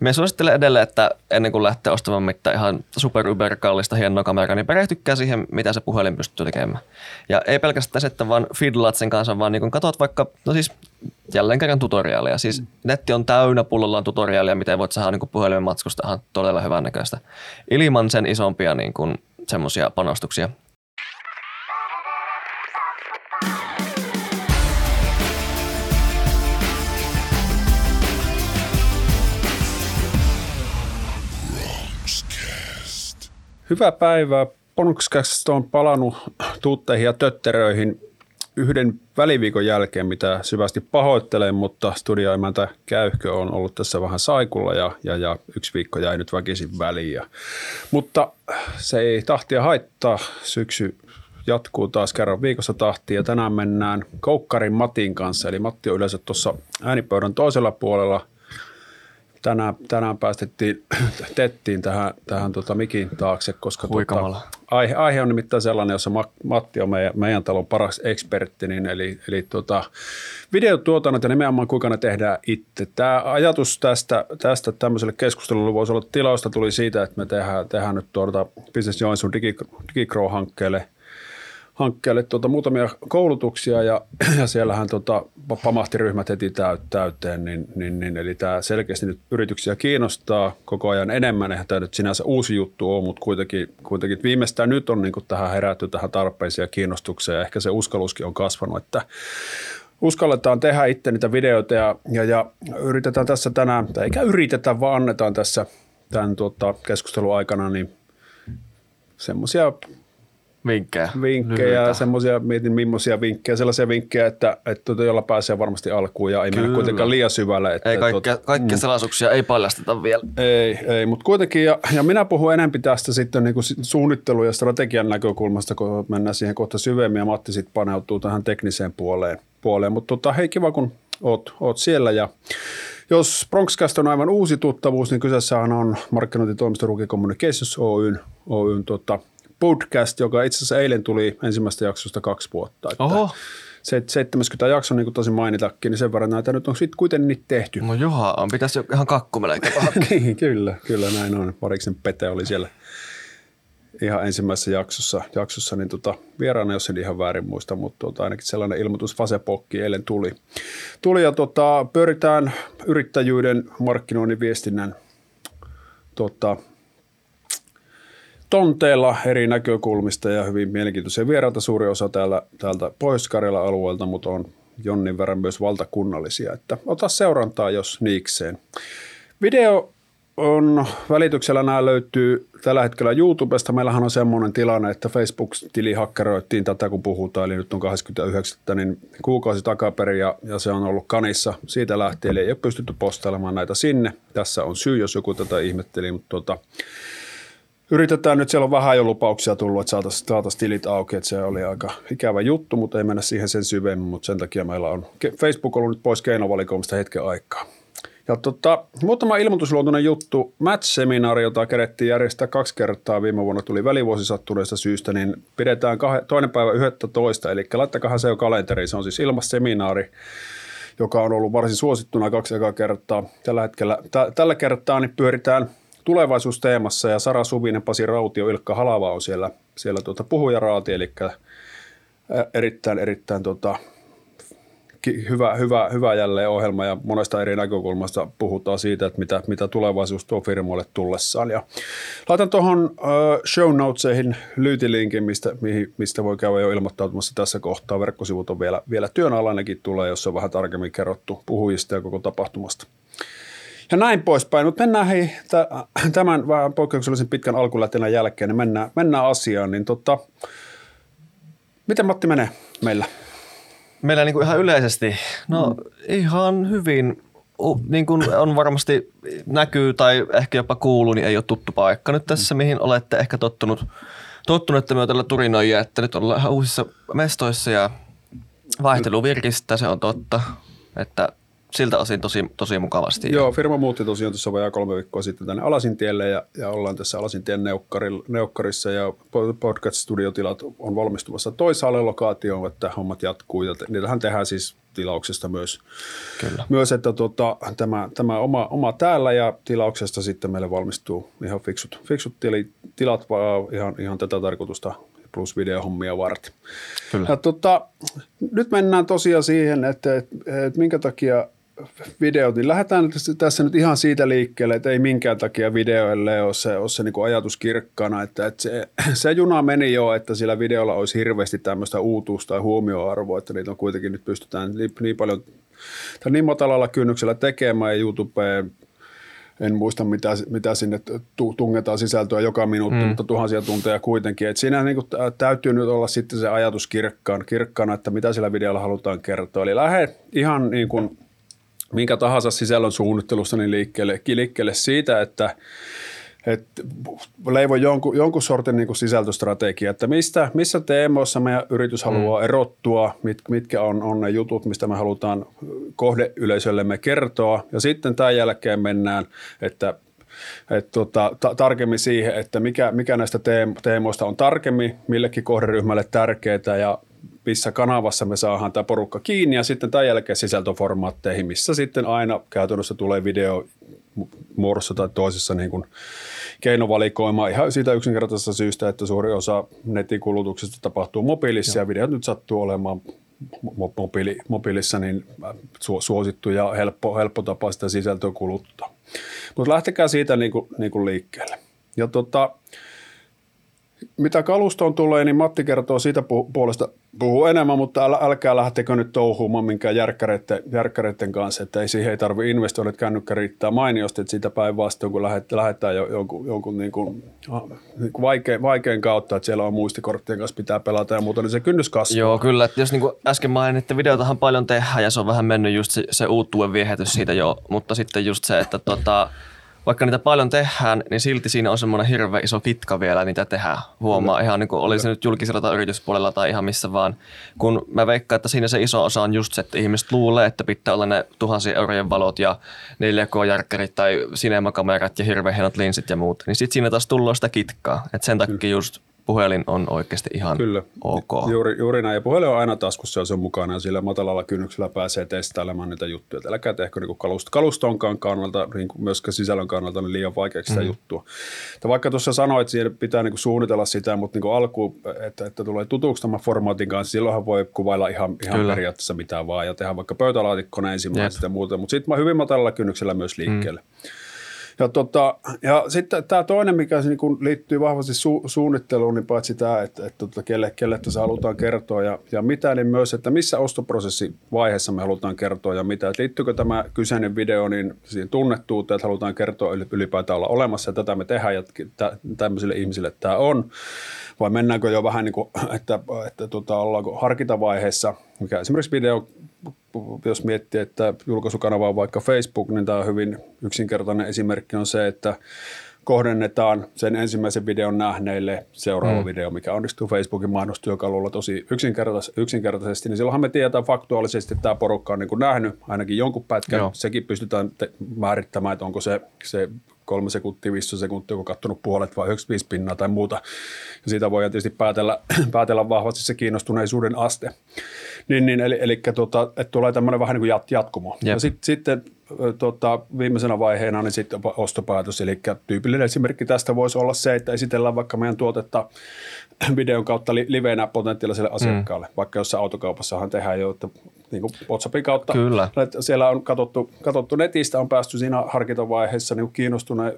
Me suosittelen edelleen, että ennen kuin lähtee ostamaan mitään ihan super uber kallista hienoa kameraa, niin perehtykää siihen, mitä se puhelin pystyy tekemään. Ja ei pelkästään se, että vaan fiddlat sen kanssa, vaan niin katsot vaikka, no siis jälleen kerran tutoriaalia. Siis netti on täynnä pullollaan tutoriaalia, miten voit saada niin puhelimen matskusta ihan todella hyvän näköistä. Ilman sen isompia niin semmoisia panostuksia. Hyvää päivää. Ponukscast on palannut tuutteihin ja tötteröihin yhden väliviikon jälkeen, mitä syvästi pahoittelen, mutta studioimäntä Käyhkö on ollut tässä vähän saikulla ja, ja, ja yksi viikko jäi nyt väkisin väliin. Ja, mutta se ei tahtia haittaa. Syksy jatkuu taas kerran viikossa tahtia. Tänään mennään Koukkarin Matin kanssa, eli Matti on yleensä tuossa äänipöydän toisella puolella – tänään, tänään päästettiin, tettiin tähän, tähän tota mikin taakse, koska tota, aihe, aihe, on nimittäin sellainen, jossa Matti on meidän, meidän talon paras ekspertti, niin eli, eli tota, videotuotannot ja nimenomaan kuinka ne tehdään itse. Tämä ajatus tästä, tästä tämmöiselle keskustelulle voisi olla tilausta tuli siitä, että me tehdään, tehdään nyt tuota Business Joensuun DigiGrow-hankkeelle – hankkeelle tuota, muutamia koulutuksia ja, ja siellähän tuota, pamahti ryhmät heti täyteen, niin, niin, niin, eli tämä selkeästi nyt yrityksiä kiinnostaa koko ajan enemmän, eihän tämä nyt sinänsä uusi juttu on, mutta kuitenkin, kuitenkin viimeistään nyt on niin kuin tähän herätty tähän tarpeisiin ja kiinnostukseen. Ja ehkä se uskalluskin on kasvanut, että uskalletaan tehdä itse niitä videoita ja, ja, ja yritetään tässä tänään, tai eikä yritetä, vaan annetaan tässä tämän tuota, keskustelun aikana niin semmoisia Vinkkejä. Vinkkejä, semmoisia, mietin millaisia vinkkejä, sellaisia vinkkejä, että, että tuota, jolla pääsee varmasti alkuun ja ei Kyllä. mennä kuitenkaan liian syvälle. Että, ei kaikkea, tuota, kaikkia mm. salaisuuksia ei paljasteta vielä. Ei, ei mutta kuitenkin, ja, ja minä puhun enemmän tästä sitten niin kuin suunnittelu- ja strategian näkökulmasta, kun mennään siihen kohta syvemmin ja Matti sitten paneutuu tähän tekniseen puoleen. puoleen. Mutta tota, hei kiva, kun oot, oot siellä ja jos Bronxcast on aivan uusi tuttavuus, niin kyseessähän on markkinointitoimisto Ruki Communications Oyn, Oyn tota, podcast, joka itse asiassa eilen tuli ensimmäistä jaksosta kaksi vuotta. Että Oho. Se 70 jakso, niin kuin tosi mainitakin, niin sen verran näitä nyt on sitten kuitenkin tehty. No joha, on pitäisi ihan kakku melkein. Niin, kyllä, kyllä näin on. Pariksen Pete oli siellä ihan ensimmäisessä jaksossa, jaksossa niin tota, vieraana, jos en ihan väärin muista, mutta tota, ainakin sellainen ilmoitus Fasepokki eilen tuli. tuli ja tota, pyöritään yrittäjyyden, markkinoinnin, viestinnän tota, tonteilla eri näkökulmista ja hyvin mielenkiintoisia vieraita. Suuri osa täällä, täältä pohjois alueelta, mutta on jonnin verran myös valtakunnallisia. Että ota seurantaa, jos niikseen. Video on välityksellä nämä löytyy tällä hetkellä YouTubesta. Meillähän on semmoinen tilanne, että Facebook-tili hakkeroittiin tätä, kun puhutaan, eli nyt on 29. niin kuukausi takaperin ja, ja se on ollut kanissa siitä lähtien, eli ei ole pystytty postailemaan näitä sinne. Tässä on syy, jos joku tätä ihmetteli, mutta tota, yritetään nyt, siellä on vähän jo lupauksia tullut, että saataisiin, saataisiin tilit auki, että se oli aika ikävä juttu, mutta ei mennä siihen sen syvemmin, mutta sen takia meillä on Facebook ollut nyt pois keinovalikoimista hetken aikaa. Ja tota, muutama ilmoitusluontoinen juttu. Match-seminaari, jota kerettiin järjestää kaksi kertaa viime vuonna, tuli välivuosi sattuneesta syystä, niin pidetään kah- toinen päivä 11, eli laittakaa se jo kalenteriin. Se on siis ilmasseminaari, joka on ollut varsin suosittuna kaksi kertaa. Tällä hetkellä, t- tällä kertaa niin pyöritään tulevaisuusteemassa ja Sara Suvinen, Pasi Rautio, Ilkka Halava on siellä, siellä tuota puhujaraati, eli erittäin, erittäin tuota, hyvä, hyvä, hyvä jälleen ohjelma ja monesta eri näkökulmasta puhutaan siitä, että mitä, mitä tulevaisuus tuo firmoille tullessaan. Ja laitan tuohon uh, show notesihin lyytilinkin, mistä, mistä voi käydä jo ilmoittautumassa tässä kohtaa. Verkkosivut on vielä, vielä työn alainenkin tulee, jossa on vähän tarkemmin kerrottu puhujista ja koko tapahtumasta ja näin poispäin. Mutta mennään hei, tämän vähän poikkeuksellisen pitkän alkulähtenä jälkeen, niin mennään, mennään asiaan. Niin tota, miten Matti menee meillä? Meillä niin kuin ihan yleisesti, no mm. ihan hyvin. Niin kuin on varmasti näkyy tai ehkä jopa kuuluu, niin ei ole tuttu paikka nyt tässä, mm. mihin olette ehkä tottunut, tottunut, että me tällä turinoijia, että nyt ollaan ihan uusissa mestoissa ja vaihtelu virkistä, se on totta. Että siltä osin tosi, tosi mukavasti. Joo, firma muutti tosiaan tuossa vajaa kolme viikkoa sitten tänne Alasintielle ja, ja ollaan tässä Alasintien neukkarissa ja podcast-studiotilat on valmistumassa toisaalle lokaatioon, että hommat jatkuu ja niitähän tehdään siis tilauksesta myös, Kyllä. myös että tota, tämä, tämä oma, oma täällä ja tilauksesta sitten meille valmistuu ihan fiksut, fiksut tilat ihan, ihan tätä tarkoitusta plus videohommia varten. Kyllä. Ja tota, nyt mennään tosiaan siihen, että, että, että minkä takia videot, niin lähdetään tässä nyt ihan siitä liikkeelle, että ei minkään takia videoille ole se, ole se niin ajatus kirkkana, että, että se, se juna meni jo, että sillä videolla olisi hirveästi tämmöistä uutuusta tai huomioarvoa, että niitä on kuitenkin nyt pystytään niin, niin paljon tai niin matalalla kynnyksellä tekemään ja YouTubeen en muista mitä, mitä sinne tungetaan sisältöä joka minuutti, mm. mutta tuhansia tunteja kuitenkin. Et siinä niin kuin, täytyy nyt olla sitten se ajatus kirkkaan, kirkkaana, että mitä sillä videolla halutaan kertoa. Eli lähde ihan niin kuin minkä tahansa sisällön suunnittelussa niin liikkeelle, liikkeelle siitä, että että leivon jonkun, jonkun sortin niin kuin sisältöstrategia, että mistä, missä teemoissa meidän yritys haluaa mm. erottua, mit, mitkä on, on ne jutut, mistä me halutaan kohdeyleisöllemme kertoa. Ja sitten tämän jälkeen mennään, että et tota, ta- tarkemmin siihen, että mikä, mikä näistä teemoista on tarkemmin, millekin kohderyhmälle tärkeää ja missä kanavassa me saadaan tämä porukka kiinni ja sitten tämän jälkeen sisältöformaatteihin, missä sitten aina käytännössä tulee video muodossa tai toisessa niin kuin keinovalikoima ihan siitä yksinkertaisesta syystä, että suuri osa netikulutuksesta tapahtuu mobiilissa Joo. ja videot nyt sattuu olemaan mobiili, mobiilissa niin suosittu ja helppo, helppo tapa sitä sisältöä kuluttaa. Mutta lähtekää siitä niin kuin, niin kuin liikkeelle. Ja tota, mitä kalustoon tulee, niin Matti kertoo siitä puolesta puhuu enemmän, mutta äl, älkää lähtekö nyt touhuumaan minkään järkkäreiden, järkkäreiden kanssa, että ei siihen ei tarvitse investoida, että kännykkä riittää mainiosti, että siitä päinvastoin, kun lähet, lähdetään jo, jonkun, jonkun niin kuin, niin kuin vaikein, vaikein kautta, että siellä on muistikorttien kanssa pitää pelata ja muuta, niin se kynnys kasvaa. Joo, kyllä. Että jos niin kuin äsken mainitte, videotahan paljon tehdään ja se on vähän mennyt just se, se uuttuuden viehätys siitä jo, mutta sitten just se, että tota, vaikka niitä paljon tehdään, niin silti siinä on semmoinen hirveä iso fitka vielä niitä tehdään. Huomaa ihan niin kuin oli se nyt julkisella tai yrityspuolella tai ihan missä vaan. Kun mä veikkaan, että siinä se iso osa on just se, että ihmiset luulee, että pitää olla ne tuhansien eurojen valot ja 4K-järkkärit tai sinemakamerat ja hirveän hienot linsit ja muut. Niin sitten siinä taas tullaan sitä kitkaa. Et sen takia just puhelin on oikeasti ihan Kyllä. ok. Juuri, juuri näin. Ja puhelin on aina taskussa ja se on mukana ja sillä matalalla kynnyksellä pääsee testailemaan niitä juttuja. Et älkää tehkö niin kalust, kalustonkaan kannalta, niin myöskään sisällön kannalta niin liian vaikeaksi sitä mm. juttua. Ja vaikka tuossa sanoit, että pitää niin suunnitella sitä, mutta niin alku, että, että tulee tutuksi tämän formaatin kanssa, silloinhan voi kuvailla ihan, ihan periaatteessa mitä vaan ja tehdä vaikka pöytälaatikkona ensimmäisestä ja muuta. Mutta sitten hyvin matalalla kynnyksellä myös liikkeelle. Mm. Ja, tota, ja sitten tämä toinen, mikä niin kun liittyy vahvasti su, suunnitteluun, niin paitsi tämä, että, että tota, kelle, kelle tässä halutaan kertoa ja, ja mitä, niin myös, että missä ostoprosessi vaiheessa me halutaan kertoa ja mitä. Että liittyykö tämä kyseinen video niin siihen tunnettuuteen, että halutaan kertoa ylipäätään olla olemassa ja tätä me tehdään ja tämmöisille ihmisille tämä on. Vai mennäänkö jo vähän niin kuin, että, että tota, ollaanko harkintavaiheessa, mikä esimerkiksi video jos miettii, että julkaisukanava on vaikka Facebook, niin tämä on hyvin yksinkertainen esimerkki on se, että kohdennetaan sen ensimmäisen videon nähneille seuraava mm. video, mikä onnistuu Facebookin mainostyökalulla tosi yksinkertais- yksinkertaisesti, niin silloinhan me tiedetään faktuaalisesti, että tämä porukka on niin kuin nähnyt ainakin jonkun pätkän. Joo. Sekin pystytään te- määrittämään, että onko se, se kolme sekuntia, viisi sekuntia, onko katsonut puolet vai 95 pinnaa tai muuta. Ja siitä voi tietysti päätellä, päätellä vahvasti se kiinnostuneisuuden aste. Niin, niin eli, eli tuota, että tulee tämmöinen vähän niin kuin jat, jatkumo. Jep. Ja sit, sitten tota, viimeisenä vaiheena niin sitten ostopäätös. Eli tyypillinen esimerkki tästä voisi olla se, että esitellään vaikka meidän tuotetta videon kautta li, liveenä potentiaaliselle asiakkaalle. Mm. Vaikka jossain autokaupassahan tehdään jo, että niin kuin WhatsAppin kautta. Kyllä. Siellä on katsottu, katsottu netistä, on päästy siinä harkintavaiheessa, niin kiinnostune,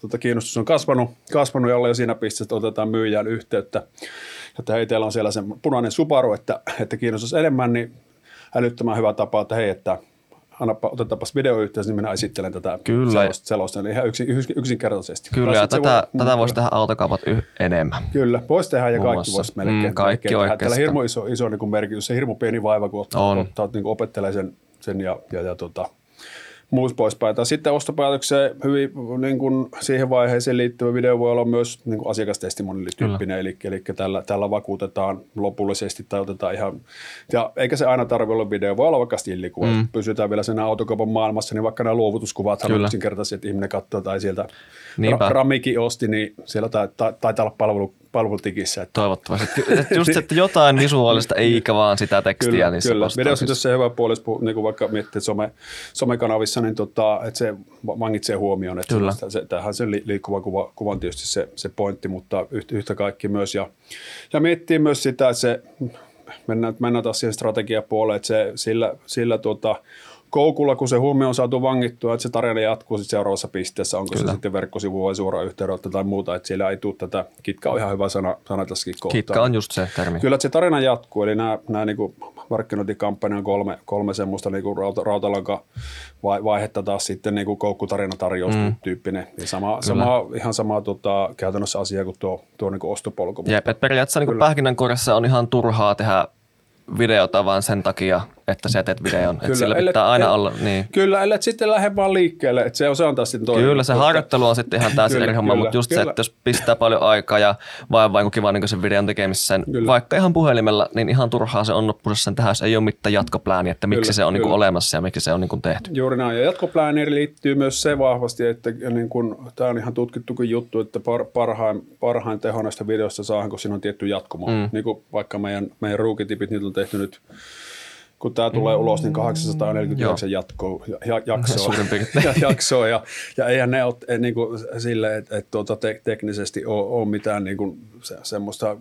tuota, kiinnostus on kasvanut, kasvanut jolla jo siinä pisteessä otetaan myyjään yhteyttä. Että hei, teillä on siellä se punainen Subaru, että, että kiinnostus enemmän, niin älyttömän hyvä tapa, että hei, että annapa, otetaanpas videoyhteys, niin minä esittelen tätä Kyllä. selosta, selosta eli ihan yksin, yksinkertaisesti. Kyllä, ja tätä, voi, tätä voisi tehdä autokaupat yh, enemmän. Kyllä, voisi tehdä ja kaikki voisi melkein, mm, kaikki melkein tehdä. Tällä hirmu iso, iso niin kuin merkitys, se hirmu pieni vaiva, kun ottaa, ottaa niin opettelee sen, sen ja, ja, ja tota, muus poispäin. Tai sitten ostopäätökseen hyvin niin kuin siihen vaiheeseen liittyvä video voi olla myös niin kuin asiakastestimonityyppinen, eli, eli tällä, tällä vakuutetaan lopullisesti tai otetaan ihan, ja eikä se aina tarvitse olla video, voi olla vaikka stillikuva. Mm. Pysytään vielä sen autokaupan maailmassa, niin vaikka nämä luovutuskuvat on yksinkertaisesti, että ihminen katsoo tai sieltä Niinpä. Ramikin osti, niin siellä taitaa olla palvelu, palvelutikissä. Että. Toivottavasti. Että just, että jotain visuaalista eikä vaan sitä tekstiä kyllä, niissä Kyllä, videossa on se hyvä puoli, niin kuin vaikka miettii some, somekanavissa, niin tota, että se vangitsee huomioon. Että kyllä. Se, tämähän se liikkuva kuva, kuva on tietysti se, se pointti, mutta yhtä, yhtä kaikki myös. Ja, ja miettii myös sitä, että se, mennään, mennään taas siihen strategiapuoleen, että se, sillä, sillä tuota, koukulla, kun se huomio on saatu vangittua, että se tarina jatkuu sitten seuraavassa pisteessä, onko Kyllä. se sitten verkkosivu vai suora yhteydenotto tai muuta, että siellä ei tule tätä, kitka on ihan hyvä sana, sana tässäkin kohtaa. Kitka on just se termi. Kyllä, että se tarina jatkuu, eli nämä, nämä niin markkinointikampanjan kolme, kolme semmoista niin kuin rauta, rautalanka vaihetta taas sitten niin kuin koukkutarinatarjous mm. tyyppinen. Niin sama, sama, ihan sama tota, käytännössä asia kuin tuo, tuo niin kuin ostopolku. Jep, että periaatteessa niin pähkinänkuoressa on ihan turhaa tehdä videota vaan sen takia, että sä teet videon. Kyllä, että sillä pitää ellet, aina olla, niin. Kyllä, ellei sitten lähde vaan liikkeelle, että se on, se on taas sitten toinen. Kyllä, se mutta, harjoittelu on sitten ihan täysin eri homma, mutta just kyllä. se, että jos pistää paljon aikaa ja vaivaa joku kiva niin sen videon tekemiseen, kyllä. vaikka ihan puhelimella, niin ihan turhaa se on loppuisessa sen tehdä, jos ei ole mitään jatkoplääniä, että miksi kyllä, se on niin kuin olemassa ja miksi se on niin kuin tehty. Juuri näin, ja jatkoplääniin liittyy myös se vahvasti, että niin kuin, tämä on ihan tutkittukin juttu, että par, parhain, parhain teho näistä videoista saadaan, kun siinä on tietty jatkumo. Mm. Niin kuin vaikka meidän, meidän ruukitipit, niitä on tehty nyt kun tämä tulee ulos, niin 849 jatkoa, ja, jaksoa, ja, jaksoa. Ja, ja eihän ne ole eh, niin kuin, sille, että et, tuota, te, teknisesti ole, ole mitään niin kuin, se, semmoista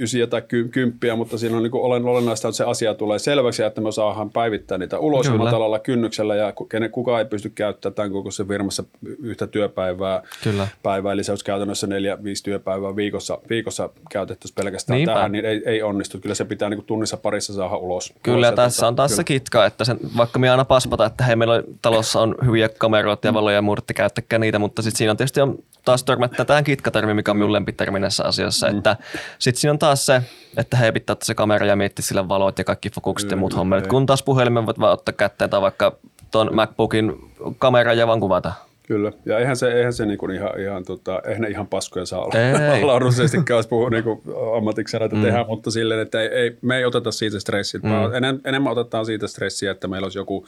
ysiä tai kymppiä, mutta siinä on niin olen, olennaista, että se asia tulee selväksi että me saadaan päivittää niitä ulos Kyllä. matalalla kynnyksellä ja kukaan ei pysty käyttämään tämän koko se firmassa yhtä työpäivää. Kyllä. Päivää, eli se olisi käytännössä neljä, viisi työpäivää viikossa, viikossa käytettäisiin pelkästään Niinpä. tähän, niin ei, ei onnistu. Kyllä se pitää niin kuin tunnissa parissa saada ulos. Kyllä, ulos, tässä tota, on taas kyllä. se kitka, että sen, vaikka me aina paspata, että hei, meillä talossa on hyviä kameroita ja valoja ja murtti, käyttäkää niitä, mutta sitten siinä on tietysti on taas törmättä tähän kitkatermi, mikä on minun lempitermi näissä asiassa, mm. että sitten siinä on taas se, että he pitää se kamera ja miettiä sille valot ja kaikki fokukset ja muut hommat. Kun taas puhelimen voit vaan ottaa kätteen tai vaikka tuon MacBookin kamera ja vaan kuvata. Kyllä, ja eihän se, eihän se niinku ihan, ihan tota, eihän ne ihan paskoja saa olla. Ei. Laadullisesti jos puhuu niinku ammatiksena, että mm. tehdään, mutta silleen, että ei, ei, me ei oteta siitä stressiä. Mm. Enem, enemmän otetaan siitä stressiä, että meillä olisi joku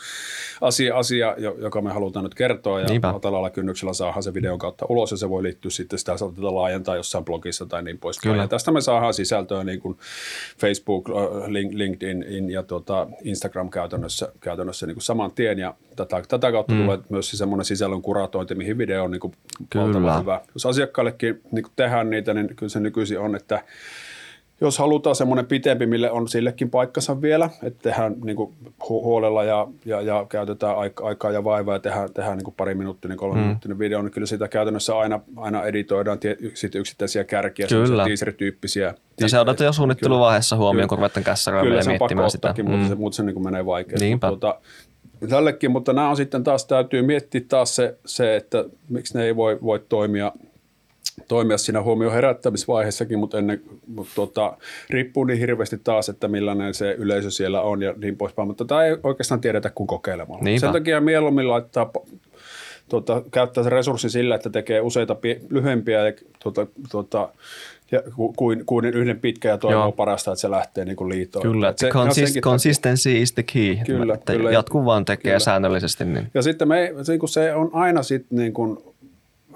asia, asia joka me halutaan nyt kertoa, ja matalalla kynnyksellä saadaan se videon kautta ulos, ja se voi liittyä sitten, sitä saatetaan laajentaa jossain blogissa tai niin poispäin. Ja tästä me saadaan sisältöä niin kuin Facebook, LinkedIn ja tuota Instagram käytännössä, käytännössä niin kuin saman tien, ja tätä, tätä kautta mm. tulee myös semmoinen sisällön kuratointi, mihin video on niin kuin valtavan hyvä. Jos asiakkaillekin niin kuin tehdään niitä, niin kyllä se nykyisin on, että jos halutaan semmoinen pitempi, mille on sillekin paikkansa vielä, että tehdään niin kuin huolella ja, ja, ja käytetään aikaa ja vaivaa ja tehdään, tehdään niin kuin pari minuuttinen, kolme mm. minuuttinen video, niin kyllä sitä käytännössä aina, aina editoidaan tie, sit yksittäisiä kärkiä, kyllä. teaser-tyyppisiä. Ja se otetaan jo suunnitteluvaiheessa huomioon, kun ruvetaan kässäroimaan ja miettimään sitä. Kyllä, se on pakko mm. mutta se, mutta se niin kuin menee vaikeasti. Tuota, tällekin, mutta nämä on sitten taas, täytyy miettiä taas se, se että miksi ne ei voi, voi toimia, toimia siinä huomioon herättämisvaiheessakin, mutta, ennen, mutta tota, riippuu niin hirveästi taas, että millainen se yleisö siellä on ja niin poispäin, mutta tämä ei oikeastaan tiedetä kuin kokeilemalla. Niinpä. Sen takia mieluummin laittaa tuota, käyttää se resurssi sillä, että tekee useita pie, lyhyempiä ja tuota, tuota, ja, kuin, kuin yhden pitkä ja toivoo Joo. parasta, että se lähtee niin kuin liitoon. Kyllä, että se, consist, consistency is the key. Kyllä, että kyllä. Jatkuvaan tekee kyllä. säännöllisesti. Niin. Ja sitten me, se, kun se on aina sitten niin kuin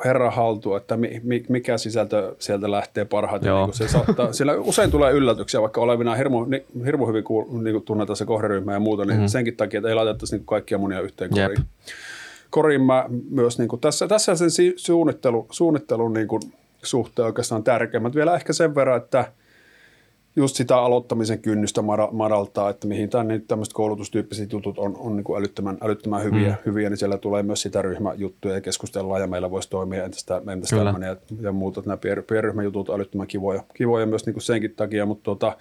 herra haltu, että mi, mikä sisältö sieltä lähtee parhaiten. Niin se saattaa, sillä usein tulee yllätyksiä, vaikka olevina hirmu, niin, hirmu hyvin kuul, niin tunnetaan se kohderyhmä ja muuta, niin mm-hmm. senkin takia, että ei laitettaisi niin kaikkia monia yhteen koriin. Koriin mä myös niin kuin, tässä, tässä sen suunnittelu, suunnittelun niin kuin, suhteen oikeastaan tärkeimmät. Vielä ehkä sen verran, että just sitä aloittamisen kynnystä madaltaa, että mihin niin tämmöiset koulutustyyppiset jutut on, on niin kuin älyttömän, älyttömän hyviä, mm. hyviä, niin siellä tulee myös sitä ryhmäjuttuja ja keskustellaan ja meillä voisi toimia entistä, entistä tämmöinen ja, ja muuta. Nämä pienryhmäjutut on älyttömän kivoja, kivoja myös niin kuin senkin takia, mutta tota,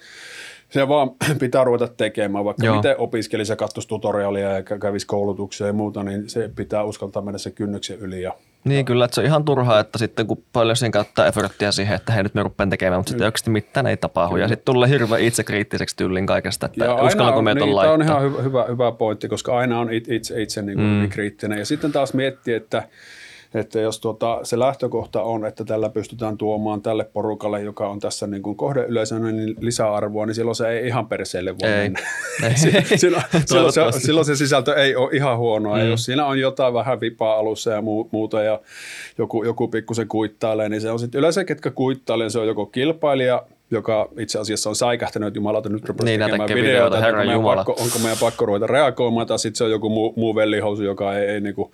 se vaan pitää ruveta tekemään, vaikka Joo. miten opiskelisi ja katsoisi tutorialia ja kävisi koulutuksia ja muuta, niin se pitää uskaltaa mennä sen kynnyksen yli ja Niin kyllä, että se on ihan turhaa, että sitten kun paljon siihen käyttää efforttia siihen, että hei nyt me rupean tekemään, mutta sitten oikeasti mitään ei tapahdu. Ja sitten tulee hirveän itsekriittiseksi tyylin kaikesta, että Ja uskallanko me niin, laittaa. Tämä on ihan hyvä, hyvä, hyvä pointti, koska aina on it- itse, itse niin kuin mm. kriittinen. Ja sitten taas miettii, että, että jos tuota, se lähtökohta on, että tällä pystytään tuomaan tälle porukalle, joka on tässä niin kuin kohdeyleisönä, niin lisäarvoa, niin silloin se ei ihan perseelle voi Ei. mennä. Ei. silloin, silloin, se, silloin se sisältö ei ole ihan huonoa. Mm. Ja jos siinä on jotain vähän vipaa alussa ja muu- muuta ja joku, joku pikkusen kuittailee, niin se on sitten yleensä, ketkä kuittailee, se on joko kilpailija, joka itse asiassa on säikähtänyt, että jumalauta nyt rupeaa Niin, tekemään videoita, videoita, onko meidän pakko, onko meidän pakko ruveta reagoimaan, tai sitten se on joku muu, muu vellihousu, joka ei, ei niinku,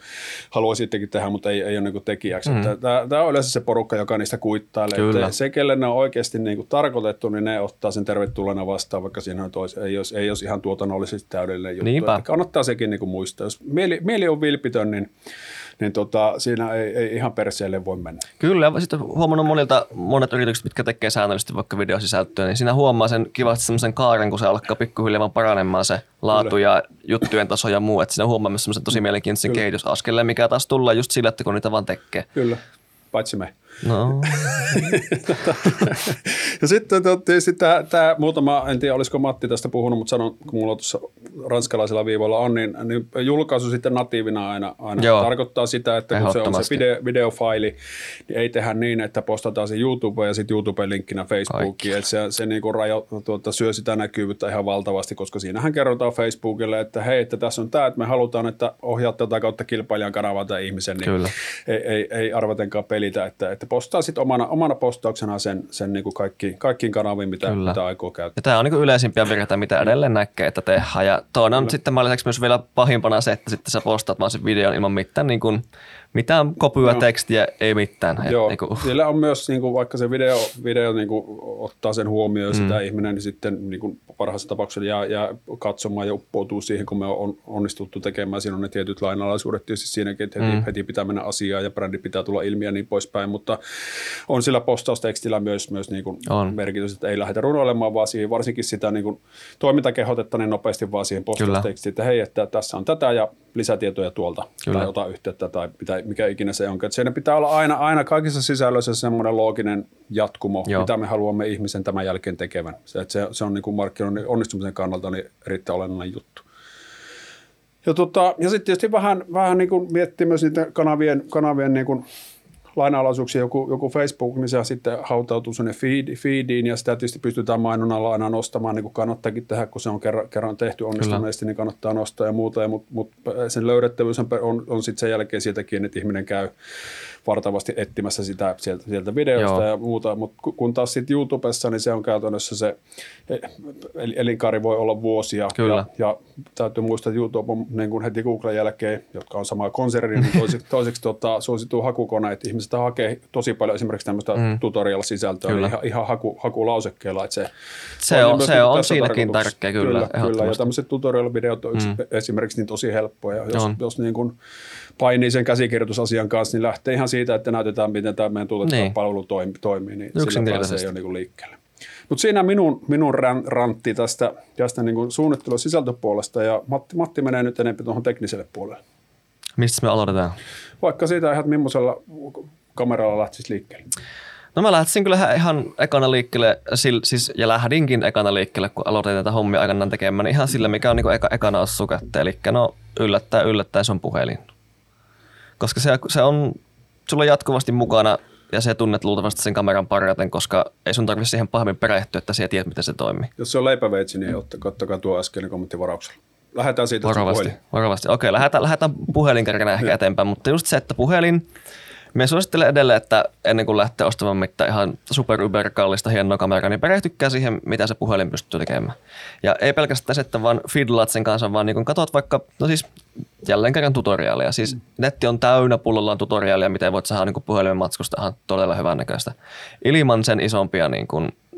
halua sittenkin tehdä, mutta ei, ei ole niinku tekijäksi. Mm. Tämä on yleensä se porukka, joka niistä kuittailee. Kyllä. Että se, kelle ne on oikeasti niinku tarkoitettu, niin ne ottaa sen tervetulleena vastaan, vaikka siinä on tois, ei, olisi, ei olisi ihan tuotannollisesti täydellinen juttu. Niinpä. Että kannattaa sekin niinku muistaa. Jos mieli, mieli on vilpitön, niin, niin tota, siinä ei, ei ihan perseelle voi mennä. Kyllä, ja sitten huomannut monilta, monet yritykset, mitkä tekee säännöllisesti vaikka videosisältöä, niin siinä huomaa sen kivasti semmoisen kaaren, kun se alkaa pikkuhiljaa vaan paranemaan se laatu Kyllä. ja juttujen taso ja muu. Että siinä huomaa myös semmoisen tosi mielenkiintoisen Kyllä. kehitysaskeleen, mikä taas tulee just sillä, että kun niitä vaan tekee. Kyllä, paitsi me. No, ja sitten tietysti tämä, tämä muutama, en tiedä olisiko Matti tästä puhunut, mutta sanon, kun mulla tuossa ranskalaisilla viivoilla on, niin, niin julkaisu sitten natiivina aina, aina Joo. tarkoittaa sitä, että kun se on se video, videofaili, niin ei tehdä niin, että postataan se YouTubeen ja sitten YouTube-linkkinä Facebookiin. Että se, se niinku rajo, tuota, syö sitä näkyvyyttä ihan valtavasti, koska siinähän kerrotaan Facebookille, että hei, että tässä on tämä, että me halutaan, että ohjaat tätä kautta kilpailijan kanavaa tai ihmisen, niin Kyllä. ei, ei, ei arvatenkaan pelitä, että, että postaa sitten omana, omana postauksena sen, sen niin kuin kaikki, kaikkiin kanaviin, mitä, Kyllä. mitä aikoo käyttää. Ja tämä on niin yleisimpiä virheitä, mitä edelleen näkee, että tehdään. Ja toinen on sitten mä lisäksi myös vielä pahimpana se, että sitten sä postaat vaan sen videon ilman mitään, niin kuin, mitään kopyä, Joo. tekstiä, ei mitään. Et Joo, Niin kuin, sillä on myös, niin kuin, vaikka se video, video niin kuin, ottaa sen huomioon mm. sitä ihminen, niin sitten niin kuin, parhaassa tapauksessa jää, jää katsomaan ja uppoutuu siihen, kun me on onnistuttu tekemään. Siinä on ne tietyt lainalaisuudet tietysti siinäkin, että heti, mm. heti pitää mennä asiaan ja brändi pitää tulla ilmi ja niin poispäin, mutta on sillä postaustekstillä myös, myös niin kuin On. merkitys, että ei lähdetä runoilemaan, vaan siihen, varsinkin sitä niin kuin, toimintakehotetta niin nopeasti vaan siihen postaustekstiin, että hei, että tässä on tätä ja lisätietoja tuolta Kyllä. tai ota yhteyttä tai mitä, mikä ikinä se onkin. Että siinä pitää olla aina, aina kaikissa sisällöissä semmoinen looginen jatkumo, Joo. mitä me haluamme ihmisen tämän jälkeen tekevän. Se, että se, se on niin kuin markkinoinnin onnistumisen kannalta niin erittäin olennainen juttu. Ja, tota, ja sitten tietysti vähän, vähän niin kuin miettii myös niitä kanavien, kanavien niin kuin lainalaisuuksia, joku, joku Facebook, niin se sitten hautautuu sinne feed, feediin ja sitä tietysti pystytään mainonnalla aina nostamaan, niin kuin kannattaakin tehdä, kun se on kerran, kerran tehty onnistuneesti, niin kannattaa nostaa ja muuta, mutta mut sen löydettävyys on, on, on sitten sen jälkeen siitäkin, että ihminen käy vartavasti etsimässä sitä sieltä, sieltä videosta Joo. ja muuta, mutta kun taas sitten YouTubessa, niin se on käytännössä se el- elinkaari voi olla vuosia. Kyllä. Ja, ja täytyy muistaa, että YouTube on niin kuin heti Googlen jälkeen, jotka on sama konserni, niin toiseksi, toiseksi tota, suosittuu hakukone, että ihmiset hakee tosi paljon esimerkiksi tämmöistä mm. tutorial-sisältöä Kyllä. ihan, ihan haku, hakulausekkeella. Että se, Se on- myös se niin on siinäkin tärkeä, kyllä, kyllä, kyllä. Ja tämmöiset tutorial-videot on mm. esimerkiksi niin tosi helppoja. Jos, On. jos niin kuin painii sen käsikirjoitusasian kanssa, niin lähtee ihan siitä, että näytetään, miten tämä meidän tuotettava Niin. palvelu toimii, toimii niin sillä pääsee jo niin liikkeelle. Mutta siinä minun, minun ran- rantti tästä, tästä niin kuin suunnittelu- ja sisältöpuolesta ja Matti, Matti menee nyt enemmän tuohon tekniselle puolelle. mistä me aloitetaan? Vaikka siitä ihan, että millaisella kameralla lähtisi liikkeelle. No mä lähtisin kyllä ihan- ekana liikkeelle, siis, ja lähdinkin ekana liikkeelle, kun aloitin tätä hommia aikanaan tekemään, niin ihan sillä, mikä on niin eka, ekana ossu kätteen. Eli no yllättäen, yllättäen se on puhelin. Koska se, se on sulla on jatkuvasti mukana ja se tunnet luultavasti sen kameran parhaiten, koska ei sun tarvitse siihen pahemmin perehtyä, että sä tiedät, miten se toimii. Jos se on leipäveitsi, niin ottakaa, ottakaa tuo äskeinen kommentti varauksella. Lähdetään siitä, Varovasti, puhelin. varovasti. Okei, lähdetään, lähdetään puhelinkärkenä ehkä eteenpäin, mutta just se, että puhelin, me suosittelen edelleen, että ennen kuin lähtee ostamaan mitään ihan super uber kallista hienoa kameraa, niin perehtykää siihen, mitä se puhelin pystyy tekemään. Ja ei pelkästään se, että vaan fiddlat sen kanssa, vaan niin katsot vaikka, no siis jälleen kerran tutoriaaleja. Siis netti on täynnä pullollaan tutoriaalia, miten voit saada niin puhelimen matskusta ihan todella hyvän näköistä. Ilman sen isompia niin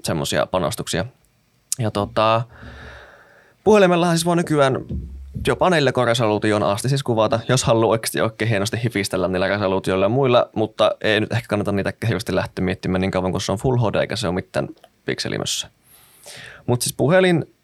semmoisia panostuksia. Ja tota, Puhelimellahan siis voi nykyään jopa 4K-resoluution asti siis kuvata, jos haluaa oikeasti oikein hienosti hifistellä niillä resoluutioilla ja muilla, mutta ei nyt ehkä kannata niitä hirveästi lähteä miettimään niin kauan, kun se on Full HD eikä se ole mitään pikselimössä. Mutta siis puhelin,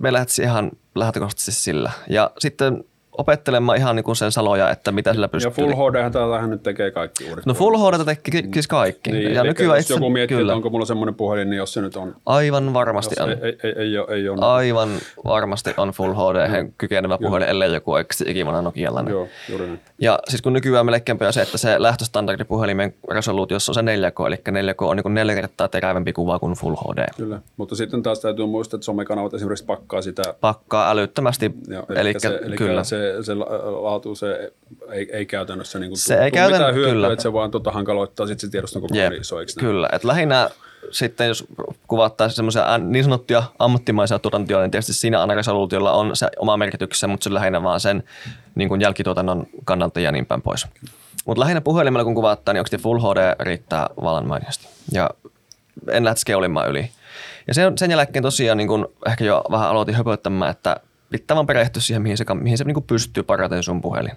me lähtisi ihan lähtökohtaisesti sillä. Ja sitten opettelemaan ihan niin kuin sen saloja, että mitä sillä Ja pystyy. Full HD täällähän nyt tekee kaikki uudet. No Full HD tekee siis kaikki. Niin, ja nykyään jos itse, joku miettii, kyllä, että onko mulla semmoinen puhelin, niin jos se nyt on, aivan varmasti on. ei, ei, ei, ei, ole, ei ole. Aivan varmasti on Full HD kykenevä puhelin, ellei joku oikeasti ikivana Nokialainen. Joo, juuri näin. Ja siis kun nykyään melkein on se, että se lähtöstandardi puhelimen resoluutiossa on se 4K, eli 4K on niin kuin neljä kertaa terävämpi kuva kuin Full HD. Kyllä, mutta sitten taas täytyy muistaa, että somekanavat esimerkiksi pakkaa sitä Pakkaa älyttömästi, Joo, eli, eli se, eli kyllä. se, se la- laatu se ei, ei käytännössä niin kuin Se ei käytän- mitään hyötyä, kyllä. että se vaan tota hankaloittaa sitten se tiedoston koko Jep, iso, eikö näin? kyllä. Et lähinnä sitten, jos kuvattaisiin semmoisia niin sanottuja ammattimaisia tuotantoja, niin tietysti siinä aina resoluutiolla on se oma merkityksensä, mutta se lähinnä vaan sen niin kuin jälkituotannon kannalta ja niin päin pois. Mutta lähinnä puhelimella kun kuvataan, niin oikeasti Full HD riittää vallan mainiosti. Ja en lähtisi keulimaan yli. Ja sen, sen jälkeen tosiaan niin kun ehkä jo vähän aloitin höpöttämään, että pitää vaan perehtyä siihen, mihin se, mihin se niin kuin pystyy parhaiten sun puhelin.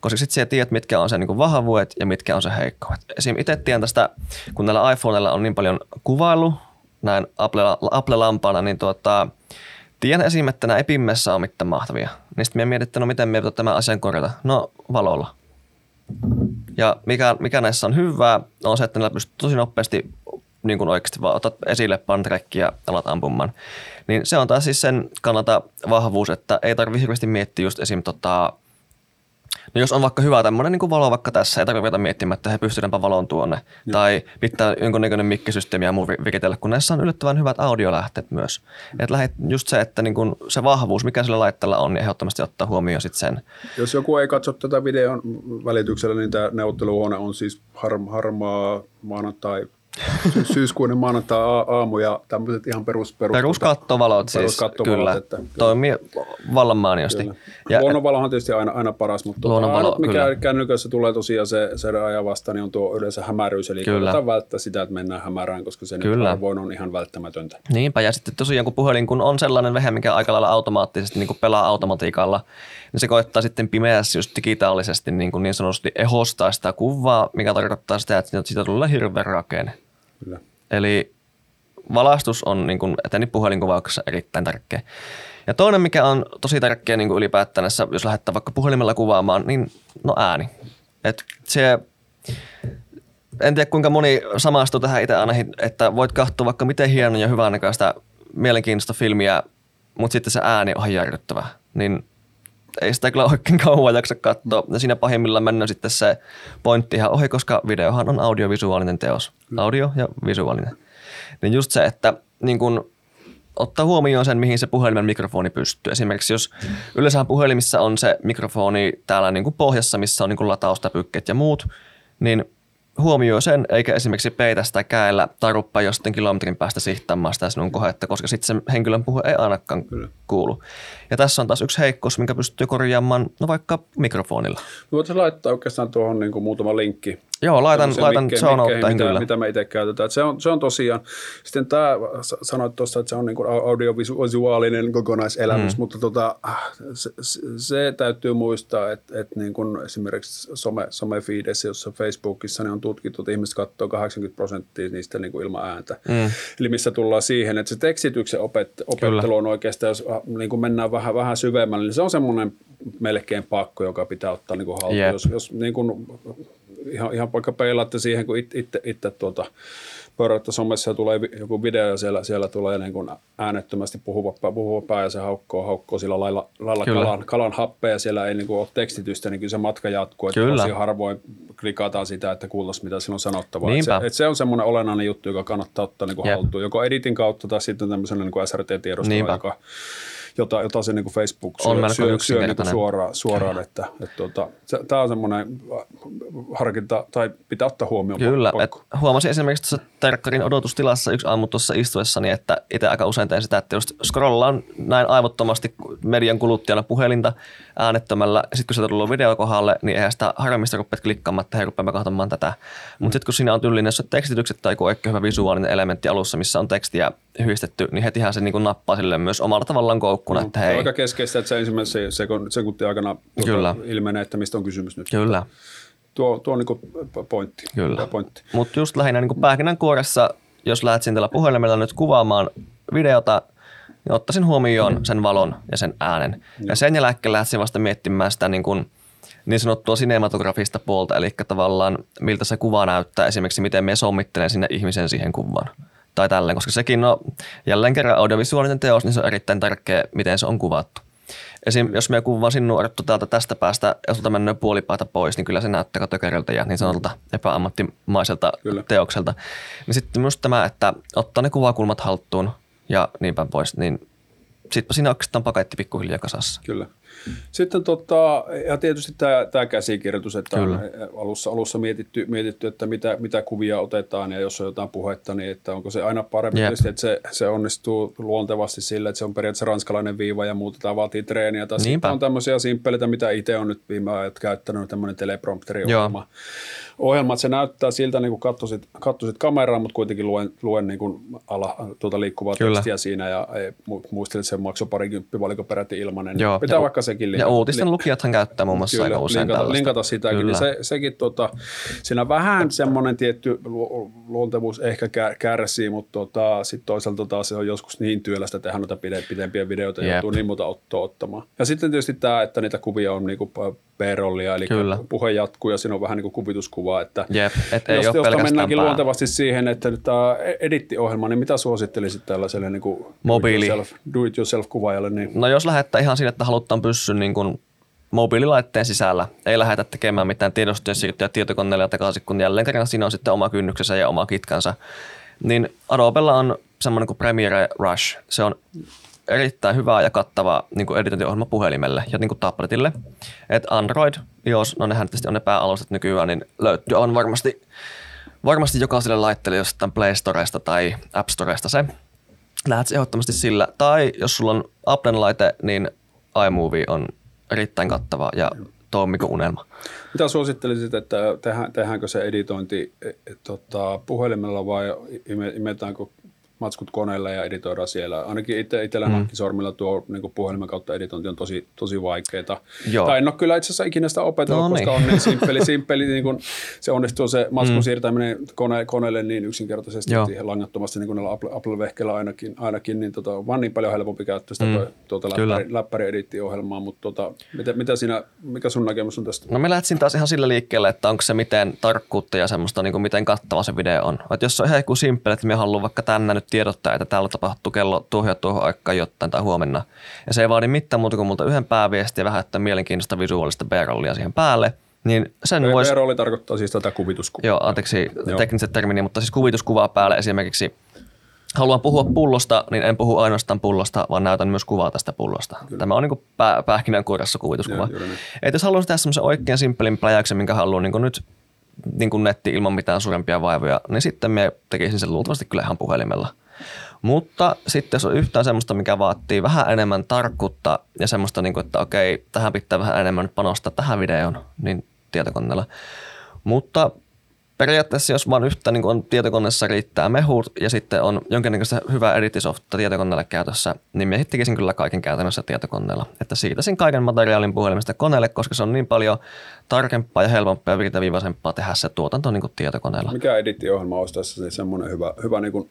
Koska sitten sä tiedät, mitkä on se niin vahvuudet ja mitkä on se heikkoudet. Esim. itse tiedän tästä, kun näillä iPhoneilla on niin paljon kuvailu, näin Apple, Apple-lampaana, niin tuota, tiedän esim. että nämä epimmessä on mitään mahtavia. Niin sitten mietin, että no miten me tämän asian korjata. No valolla. Ja mikä, mikä näissä on hyvää, on se, että näillä pystyy tosi nopeasti niin kuin oikeasti vaan otat esille pantrekki ja alat ampumaan. Niin se on taas siis sen kannalta vahvuus, että ei tarvitse hirveästi miettiä just esim. Tota, No jos on vaikka hyvä tämmöinen niin valo vaikka tässä, ei tarvitse miettimään, että he pystytäänpä valon tuonne. Ja. Tai pitää jonkunnäköinen mikkisysteemi ja muu vi- viritellä, kun näissä on yllättävän hyvät audiolähteet myös. Et lähet just se, että niin kun se vahvuus, mikä sillä laitteella on, niin ehdottomasti ottaa huomioon sit sen. Jos joku ei katso tätä videon välityksellä, niin tämä neuvotteluhuone on siis har, harmaa maanantai, syyskuinen maanantai aamu ja tämmöiset ihan perus, perus, Peruskattovalot siis, peruskattovalot, kyllä, että- toimii vallan mainiosti. Kyllä. Ja, Luonnonvalo on tietysti aina, aina paras, mutta tota, Luonnonvalo, ainut, mikä kyllä. kännykössä tulee tosiaan se, se raja vastaan, niin on tuo yleensä hämäryys. Eli Kyllä. kannattaa välttää sitä, että mennään hämärään, koska se Kyllä. nyt harvoin on ihan välttämätöntä. Niinpä, ja sitten tosiaan kun puhelin kun on sellainen vehe, mikä aika lailla automaattisesti niin kuin pelaa automatiikalla, niin se koittaa sitten pimeässä just digitaalisesti niin, kuin niin sanotusti ehostaa sitä kuvaa, mikä tarkoittaa sitä, että siitä tulee hirveän rakenne. Kyllä. Eli valaistus on niin kuin eteni puhelinkuvauksessa erittäin tärkeä. Ja toinen, mikä on tosi tärkeä niin kuin ylipäätään, jos lähdetään vaikka puhelimella kuvaamaan, niin no ääni. Et se, en tiedä kuinka moni samastuu tähän itse aina, että voit katsoa vaikka miten hienoa ja hyvän näköistä mielenkiintoista filmiä, mutta sitten se ääni on ihan. Niin ei sitä kyllä oikein kauan jaksa katsoa. Ja siinä pahimmillaan mennään sitten se pointti ihan ohi, koska videohan on audiovisuaalinen teos. Audio ja visuaalinen. Niin just se, että niin kun ottaa huomioon sen, mihin se puhelimen mikrofoni pystyy. Esimerkiksi jos yleensä puhelimissa on se mikrofoni täällä niin kuin pohjassa, missä on niin kuin lataustäpykket ja muut, niin huomioi sen, eikä esimerkiksi peitä sitä käellä tai ruppaa jostain kilometrin päästä sihtaamaan sitä sinun kohetta, koska sitten sen henkilön puhe ei ainakaan Kyllä. kuulu. Ja tässä on taas yksi heikkous, minkä pystyy korjaamaan, no vaikka mikrofonilla. Voitaisiin laittaa oikeastaan tuohon niin kuin muutama linkki. Joo, laitan, laitan mikke- show mikkeihin, mitä, kyllä. mitä me itse käytetään. Et se, on, se on tosiaan, sitten tämä, sanoit tuossa, että se on niin kuin audiovisuaalinen kokonaiselämys, mm. mutta tota, se, se, se, täytyy muistaa, että, että niin kuin esimerkiksi some, somefeedissä, jossa Facebookissa niin on tutkittu, että ihmiset katsoo 80 prosenttia niistä niin kuin ilman ääntä. Mm. Eli missä tullaan siihen, että se tekstityksen opet, opettelu Kyllä. on oikeastaan, jos äh, niin kuin mennään vähän, vähän syvemmälle, niin se on semmoinen melkein pakko, joka pitää ottaa niin kuin haltuun. Jep. Jos, jos niin kuin, ihan, ihan vaikka peilaatte siihen, kun it- itse, itse tuota, pörröttä somessa tulee joku video ja siellä, siellä tulee niin kuin äänettömästi puhuva, pää- puhuva pää ja se haukkoo, haukkoo sillä lailla, lailla Kyllä. kalan, kalan happea ja siellä ei niin kuin ole tekstitystä, niin kyllä se matka jatkuu. Että Kyllä. harvoin klikataan sitä, että kuultaisiin mitä sillä on sanottavaa. Et Niinpä. se, et se, on semmoinen olennainen juttu, joka kannattaa ottaa niin kuin haltuun. Joko editin kautta tai sitten tämmöisen niin SRT-tiedostolla, joka jota, jota se niin Facebook On syö, syö, syö niin suoraan, suoraan että, että tuota, se, tämä on semmoinen harkinta, tai pitää ottaa huomioon. Kyllä, et huomasin esimerkiksi tuossa terkkarin odotustilassa yksi aamu tuossa istuessani, että itse aika usein teen sitä, että just scrollaan näin aivottomasti median kuluttajana puhelinta äänettömällä, sitten kun se tulee video kohdalle, niin eihän sitä harmista rupeat klikkaamaan, että hei, rupeamme katsomaan tätä. Mutta sitten kun siinä on tyylinen tekstitykset tai joku hyvä visuaalinen elementti alussa, missä on tekstiä hyistetty, niin hetihän se niin nappaa sille myös omalla tavallaan koukkuna, että Se on hei, aika keskeistä, että se ensimmäisen sekun- sekuntin aikana tuota, Kyllä. ilmenee, että mistä on kysymys nyt. kyllä. Tuo, tuo on niin pointti. Kyllä. Pointti. Mutta just lähinnä niin pähkinän kuoressa, jos lähdet tällä puhelimella nyt kuvaamaan videota, niin ottaisin huomioon sen valon ja sen äänen. Ja sen jälkeen lähtisin vasta miettimään sitä niin, kuin, niin sanottua sinematografista puolta, eli tavallaan miltä se kuva näyttää, esimerkiksi miten me sommittelen sinne ihmisen siihen kuvaan. Tai tälleen, koska sekin on jälleen kerran audiovisuaalinen teos, niin se on erittäin tärkeä, miten se on kuvattu. Esim. jos me kuvasin nuorettu täältä tästä päästä ja sulta menee puolipaita pois, niin kyllä se näyttää tökeröltä ja niin sanotulta epäammattimaiselta kyllä. teokselta. Niin sitten myös tämä, että ottaa ne kuvakulmat haltuun ja niin päin pois, niin sittenpä siinä oikeastaan paketti pikkuhiljaa kasassa. Kyllä. Sitten tota, ja tietysti tämä, tämä käsikirjoitus, että Kyllä. on alussa, alussa mietitty, mietitty, että mitä, mitä kuvia otetaan ja jos on jotain puhetta, niin että onko se aina parempi, yep. tietysti, että se, se onnistuu luontevasti sillä, että se on periaatteessa ranskalainen viiva ja muuta, tämä vaatii treeniä. Tai sitten on tämmöisiä simppeleitä, mitä itse on nyt viime ajat käyttänyt, tämmöinen teleprompteri-ohjelma. Ohjelma, että se näyttää siltä, niin kuin katsoisit, katsoisit kameraan, mutta kuitenkin luen, luen niin kuin ala, tuota liikkuvaa Kyllä. tekstiä siinä ja muistelin, että se maksoi parikymppi, valiko peräti ilmanen. Joo. Pitää ja, vaikka sekin linkata. Ja uutisten lukijathan käyttää muun muassa Kyllä, aika usein linkata, tällaista. linkata sitäkin, niin se, sekin tota, siinä vähän semmoinen tietty luontevuus ehkä kärsii, mutta tota, sitten toisaalta taas se on joskus niin työlästä tehdä noita pidempiä videoita ja joutuu niin muuta ottoa ottamaan. Ja sitten tietysti tämä, että niitä kuvia on niin kuin B-rollia, eli Kyllä. puhe jatkuu ja siinä on vähän niin kuin kuvituskuva. Että Jep, et ei jos, jos mennäänkin pää. luontevasti siihen, että nyt tämä edittiohjelma, niin mitä suosittelisit tällaiselle niin kuin Mobiili. do it yourself kuvaajalle? Niin? No jos lähettää ihan siinä, että halutaan pysyä niin kuin mobiililaitteen sisällä, ei lähdetä tekemään mitään tiedostoja siirtyä tietokoneelle takaisin, kun jälleen kerran siinä on sitten oma kynnyksensä ja oma kitkansa, niin Adobella on semmoinen kuin Premiere Rush. Se on erittäin hyvä ja kattava niin editointiohjelma puhelimelle ja niin kuin tabletille. Et Android, iOS, no nehän tietysti on ne pääalustat nykyään, niin löytyy on varmasti, varmasti jokaiselle laitteelle jostain Play Storesta tai App Storesta se. Lähdet ehdottomasti sillä. Tai jos sulla on Applen laite, niin iMovie on erittäin kattava ja toimiko unelma. Mitä suosittelisit, että tehdäänkö se editointi et, et, tota, puhelimella vai imetäänkö matskut koneella ja editoidaan siellä. Ainakin itse, itsellä mm. nakkisormilla tuo niin puhelimen kautta editointi on tosi, tosi vaikeaa. Joo. Tai en ole kyllä itse asiassa ikinä sitä opetellut, no, koska niin. on niin simppeli, simppeli niin kun se onnistuu se matskun mm. siirtäminen kone, koneelle niin yksinkertaisesti siihen langattomasti, niin kuin näillä Apple-vehkeillä ainakin, ainakin niin tota, vaan niin paljon helpompi käyttää sitä mm. tuota läppäri, läppäri-edittiohjelmaa, mutta tota, mitä, mitä siinä, mikä sun näkemys on tästä? No me lähtisin taas ihan sillä liikkeelle, että onko se miten tarkkuutta ja semmoista, niin kuin miten kattava se video on. Et jos se on ihan joku simppeli, että me haluan vaikka tänne nyt tiedottaa, että täällä tapahtuu kello tuohon ja tuohon aikaan jotain tai huomenna. Ja se ei vaadi mitään muuta kuin multa yhden pääviestiä ja vähän että mielenkiintoista visuaalista B-rollia siihen päälle. Niin sen B- voisi... B-rolli tarkoittaa siis tätä kuvituskuvaa. Joo, anteeksi tekniset termini, mutta siis kuvituskuvaa päälle esimerkiksi haluan puhua pullosta, niin en puhu ainoastaan pullosta, vaan näytän myös kuvaa tästä pullosta. Kyllä. Tämä on niin pää, pähkinänkuoressa kuvituskuva. Et jos haluan tehdä semmoisen oikein simppelin pläjäyksen, minkä haluan niin nyt niin kuin netti ilman mitään suurempia vaivoja, niin sitten me tekisin sen luultavasti kyllä ihan puhelimella. Mutta sitten jos on yhtään semmoista, mikä vaatii vähän enemmän tarkkuutta ja semmoista, niin kuin, että okei, tähän pitää vähän enemmän panostaa tähän videoon, niin tietokoneella. Mutta periaatteessa jos vaan yhtä niin on tietokoneessa riittää mehut ja sitten on jonkinnäköistä hyvää edittisofta tietokoneelle käytössä, niin me tekisin kyllä kaiken käytännössä tietokoneella. Että siitä sen kaiken materiaalin puhelimesta koneelle, koska se on niin paljon tarkempaa ja helpompaa ja virtaviivaisempaa tehdä se tuotanto niin tietokoneella. Mikä edittiohjelma olisi tässä siis semmoinen hyvä, hyvä niin kuin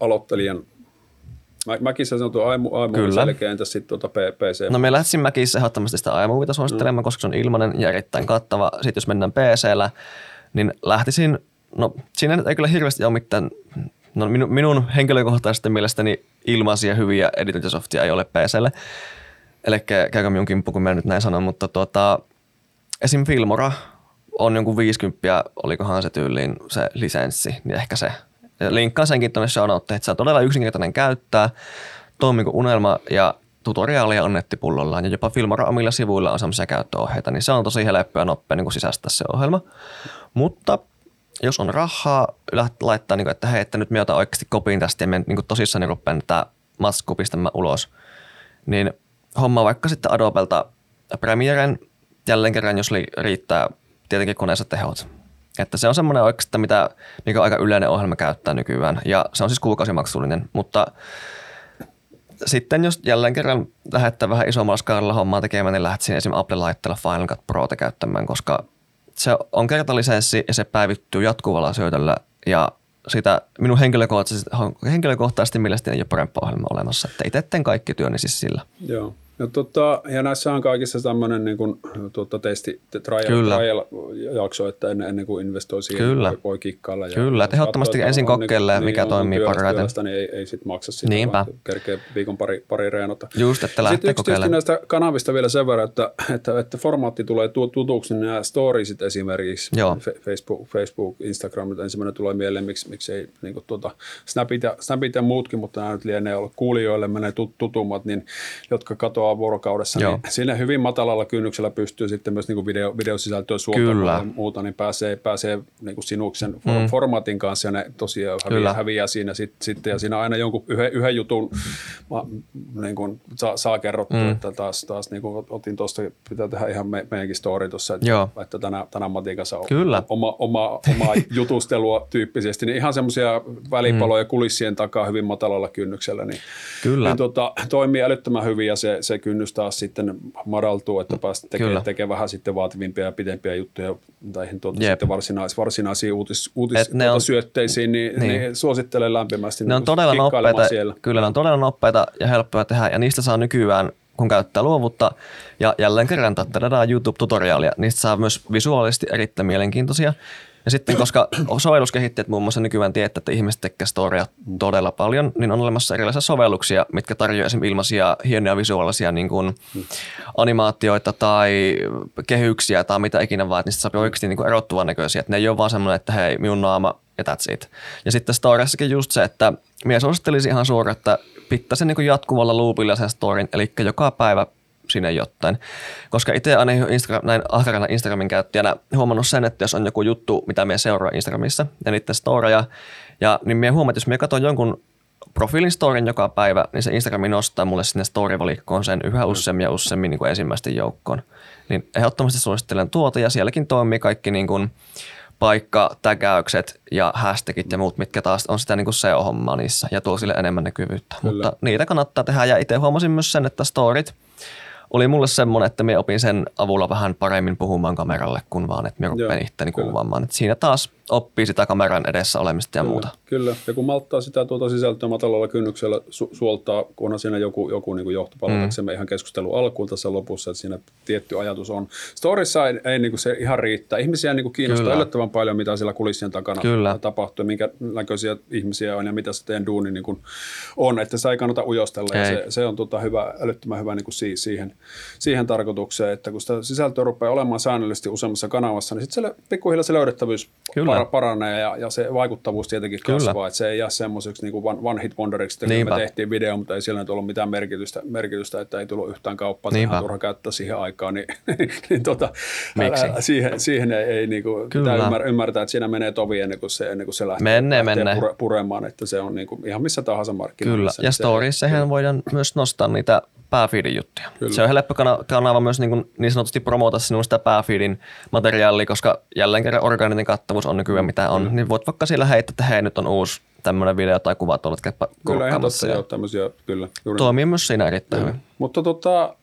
aloittelijan Mä, Mäkissä se on tuo iMovie selkeä, entäs sitten tuota PC? No me lähtisin Mäkissä ehdottomasti sitä iMovieta suosittelemaan, mm. koska se on ilmainen ja erittäin kattava. Sitten jos mennään PCllä, niin lähtisin, no siinä ei kyllä hirveästi ole mitään, no minun, minun henkilökohtaisesti mielestäni ilmaisia hyviä editointisoftia ei ole PClle. Eli käykö minun kimppu, kun mä nyt näin sanon, mutta tuota, esim. Filmora on jonkun 50, olikohan se tyyliin se lisenssi, niin ehkä se. Ja linkkaan senkin tuonne show note, että se on todella yksinkertainen käyttää, toimii kuin unelma ja tutoriaalia on nettipullollaan ja jopa Filmora omilla sivuilla on sellaisia käyttöohjeita, niin se on tosi helppoa ja nopea niin sisäistää se ohjelma. Mutta jos on rahaa, laittaa, niin kuin, että hei, että nyt me otan oikeasti kopiin tästä ja me niin tosissaan niin rupean tätä maskua pistämään ulos, niin homma vaikka sitten Adobelta Premieren jälleen kerran, jos riittää tietenkin koneessa tehot. Että se on semmoinen oikeastaan, mitä, mikä aika yleinen ohjelma käyttää nykyään. Ja se on siis kuukausimaksullinen, mutta sitten jos jälleen kerran lähettää vähän isommalla skaalalla hommaa tekemään, niin lähtisin esimerkiksi Apple-laitteella Final Cut Prota käyttämään, koska se on kertalisenssi ja se päivittyy jatkuvalla syötöllä ja sitä minun henkilökohtaisesti, henkilökohtaisesti mielestäni ei ole parempaa ohjelmaa olemassa. Että itse kaikki työni siis sillä. Joo. No, tota, ja näissä on kaikissa tämmöinen niin kuin, tuota, testi, trial, Kyllä. trial jakso, että ennen, ennen kuin investoi siihen, Kyllä. voi, voi kikkailla. Ja Kyllä, ehdottomasti ensin kokeilee, niin, mikä niin, toimii parhaiten. Niin ei, ei sitten maksa sitä, Niinpä. vaan kerkee viikon pari, pari reenota. Just, että lähtee kokeilemaan. näistä kanavista vielä sen verran, että, että, että formaatti tulee tutuksi, niin nämä storiesit esimerkiksi, Joo. Facebook, Facebook, Instagram, nyt ensimmäinen tulee mieleen, miksi, miksi ei niin kuin, tuota, Snapit, ja, Snapit ja muutkin, mutta nämä nyt lienee olla kuulijoille menee tutummat, niin, jotka katoaa katoaa vuorokaudessa, Joo. niin siinä hyvin matalalla kynnyksellä pystyy sitten myös niin kuin video, videosisältöä suottamaan ja muuta, niin pääsee, pääsee niin kuin sinuksen mm. formaatin kanssa ja ne tosiaan häviää, häviää siinä sit, sitten ja siinä aina jonkun yhden, yhden jutun ma, niin kuin saa, saa kerrottua, mm. että taas, taas niin kuin otin tuosta, pitää tehdä ihan me, meidänkin story tuossa, että, Joo. että tänä, tänä Matin kanssa on Kyllä. oma, oma, oma jutustelua tyyppisesti, niin ihan semmoisia välipaloja mm. kulissien takaa hyvin matalalla kynnyksellä, niin, Kyllä. niin tota, toimii älyttömän hyvin ja se, se se kynnys taas sitten madaltuu, että päästä tekemään teke vähän sitten vaativimpia ja pidempiä juttuja näihin tuota sitten varsinais, varsinaisiin uutis, uutis tuota on, syötteisiin, niin, niin. niin, suosittelen lämpimästi. Ne on todella nopeita, siellä. kyllä ne on todella nopeita ja helppoja tehdä ja niistä saa nykyään kun käyttää luovuutta ja jälleen kerran tätä YouTube-tutoriaalia, niistä saa myös visuaalisesti erittäin mielenkiintoisia ja sitten, koska sovelluskehittäjät muun muassa nykyään tietää, että ihmiset tekevät storia todella paljon, niin on olemassa erilaisia sovelluksia, mitkä tarjoavat esimerkiksi ilmaisia hienoja visuaalisia niin kuin animaatioita tai kehyksiä tai mitä ikinä vaan, niistä saa oikeasti niin erottuvan näköisiä. Että ne ei ole vaan semmoinen, että hei, minun naama ja that's it. Ja sitten storiassakin just se, että minä suosittelisi ihan suoraan, että pitäisi niin jatkuvalla loopilla sen storin, eli joka päivä sinne jotain. Koska itse aina Instagram, näin ahkarana Instagramin käyttäjänä huomannut sen, että jos on joku juttu, mitä me seuraa Instagramissa ja niiden storeja, ja niin me huomaat, jos me katson jonkun profiilin storin joka päivä, niin se Instagrami nostaa mulle sinne storyvalikkoon sen yhä useammin ja useammin niin kuin ensimmäisten joukkoon. Niin ehdottomasti suosittelen tuota ja sielläkin toimii kaikki niin kuin paikka, tägäykset ja hashtagit ja muut, mitkä taas on sitä niin kuin SEO-hommaa niissä ja tuo sille enemmän näkyvyyttä. Kyllä. Mutta niitä kannattaa tehdä ja itse huomasin myös sen, että storit – oli mulle semmoinen, että me opin sen avulla vähän paremmin puhumaan kameralle, kun vaan, että me rupean itseäni kuvaamaan. Että siinä taas oppii sitä kameran edessä olemista ja kyllä, muuta. Kyllä, ja kun malttaa sitä tuota sisältöä matalalla kynnyksellä su- suoltaa, kun on siinä joku, joku niin kuin johtopalautuksemme mm. ihan keskustelu alkuun tässä lopussa, että siinä tietty ajatus on. Storissa ei, ei niin kuin se ihan riittää. Ihmisiä niin kuin kiinnostaa kyllä. yllättävän paljon, mitä siellä kulissien takana kyllä. tapahtuu, minkä näköisiä ihmisiä on ja mitä se teidän duuni niin kuin on, että se ei kannata ujostella. Ei. Ja se, se on tota hyvä, älyttömän hyvä niin kuin siihen, siihen tarkoitukseen, että kun sitä sisältöä rupeaa olemaan säännöllisesti useammassa kanavassa, niin sitten pikkuhiljaa se löydettävyys Kyllä paranee ja, ja se vaikuttavuus tietenkin Kyllä. kasvaa, että se ei jää semmoiseksi niin kuin one, one hit wonderiksi, että me tehtiin video, mutta ei siellä nyt ollut mitään merkitystä, merkitystä että ei tullut yhtään kauppaa, että turha käyttää siihen aikaan, niin, niin tota, Miksi? Älä, siihen, siihen ei, ei niin kuin, ymmär, ymmärtää, että siinä menee tovi ennen kuin se, ennen kuin se lähtee, menne, lähtee menne. Pure, puremaan, että se on niin kuin, ihan missä tahansa markkinoilla. Kyllä, ja storiessehän voidaan myös nostaa niitä pääfeedin juttuja. Kyllä. Se on helppo kanava myös niin, kuin niin sanotusti promota sinun sitä pääfeedin materiaalia, koska jälleen kerran organinen kattavuus on nykyään mitä on. Kyllä. Niin voit vaikka sillä heittää, että hei nyt on uusi tämmöinen video tai kuva tuolla Kyllä ihan totta, joo, tämmöisiä, kyllä. Juuri. Toimii myös siinä erittäin hyvin. Mutta tota,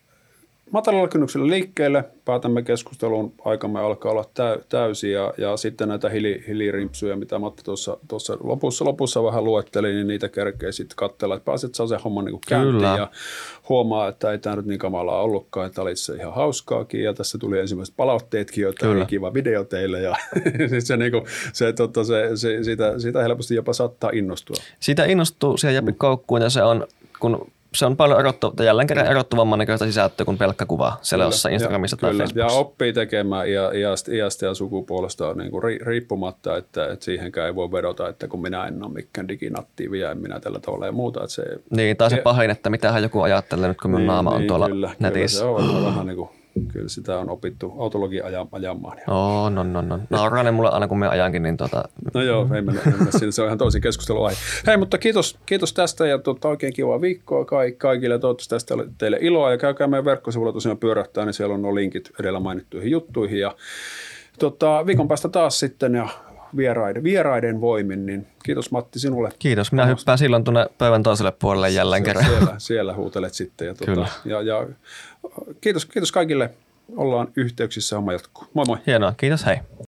matalalla kynnyksellä liikkeelle, päätämme keskustelun, aikamme alkaa olla täy, täysi ja, ja sitten näitä hili, hilirimpsuja, mitä Matti tuossa, tuossa lopussa, lopussa vähän luetteli, niin niitä kerkee sitten katsella, että pääset saa se homma niin käyntiin ja huomaa, että ei tämä nyt niin kamalaa ollutkaan, että oli se ihan hauskaakin. Ja tässä tuli ensimmäiset palautteetkin, että oli kiva video teille ja se, niin kuin, se, totta, se, se, siitä, siitä helposti jopa saattaa innostua. Siitä innostuu siihen jäpi koukkuun ja se on, kun se on paljon erottu, jälleen kerran erottuvamman näköistä sisältöä kuin pelkkä kuva siellä jossain Instagramissa tai kyllä. Facebookissa. Ja oppii tekemään ja iästä, iästä ja sukupuolesta niin kuin riippumatta, että, että siihenkään ei voi vedota, että kun minä en ole mikään diginattiivi ja en minä tällä tavalla ja muuta. Että se, niin, tai se pahin, että mitähän joku ajattelee nyt, kun minun niin, naama on niin, tuolla kyllä, netissä. Kyllä, se on vähän niin kuin kyllä sitä on opittu autologi ajamaan. Oh, no, no, no. Naurainen mulle aina kun me ajankin, niin tota... No joo, ei mennä, ei mennä siinä, se on ihan toisin keskustelu aihe. Hei, mutta kiitos, kiitos tästä ja tota, oikein kivaa viikkoa kaikille. Toivottavasti tästä teille iloa ja käykää meidän verkkosivuilla tosiaan pyörähtää, niin siellä on nuo linkit edellä mainittuihin juttuihin ja tota, viikon päästä taas sitten ja vieraiden, vieraiden voimin, niin kiitos Matti sinulle. Kiitos, minä hyppään silloin tuonne pöydän toiselle puolelle jälleen kerran. Siellä, siellä huutelet sitten. Ja, tuota, ja, ja kiitos, kiitos kaikille, ollaan yhteyksissä, homma jatkuu. Moi moi. Hienoa, kiitos, hei.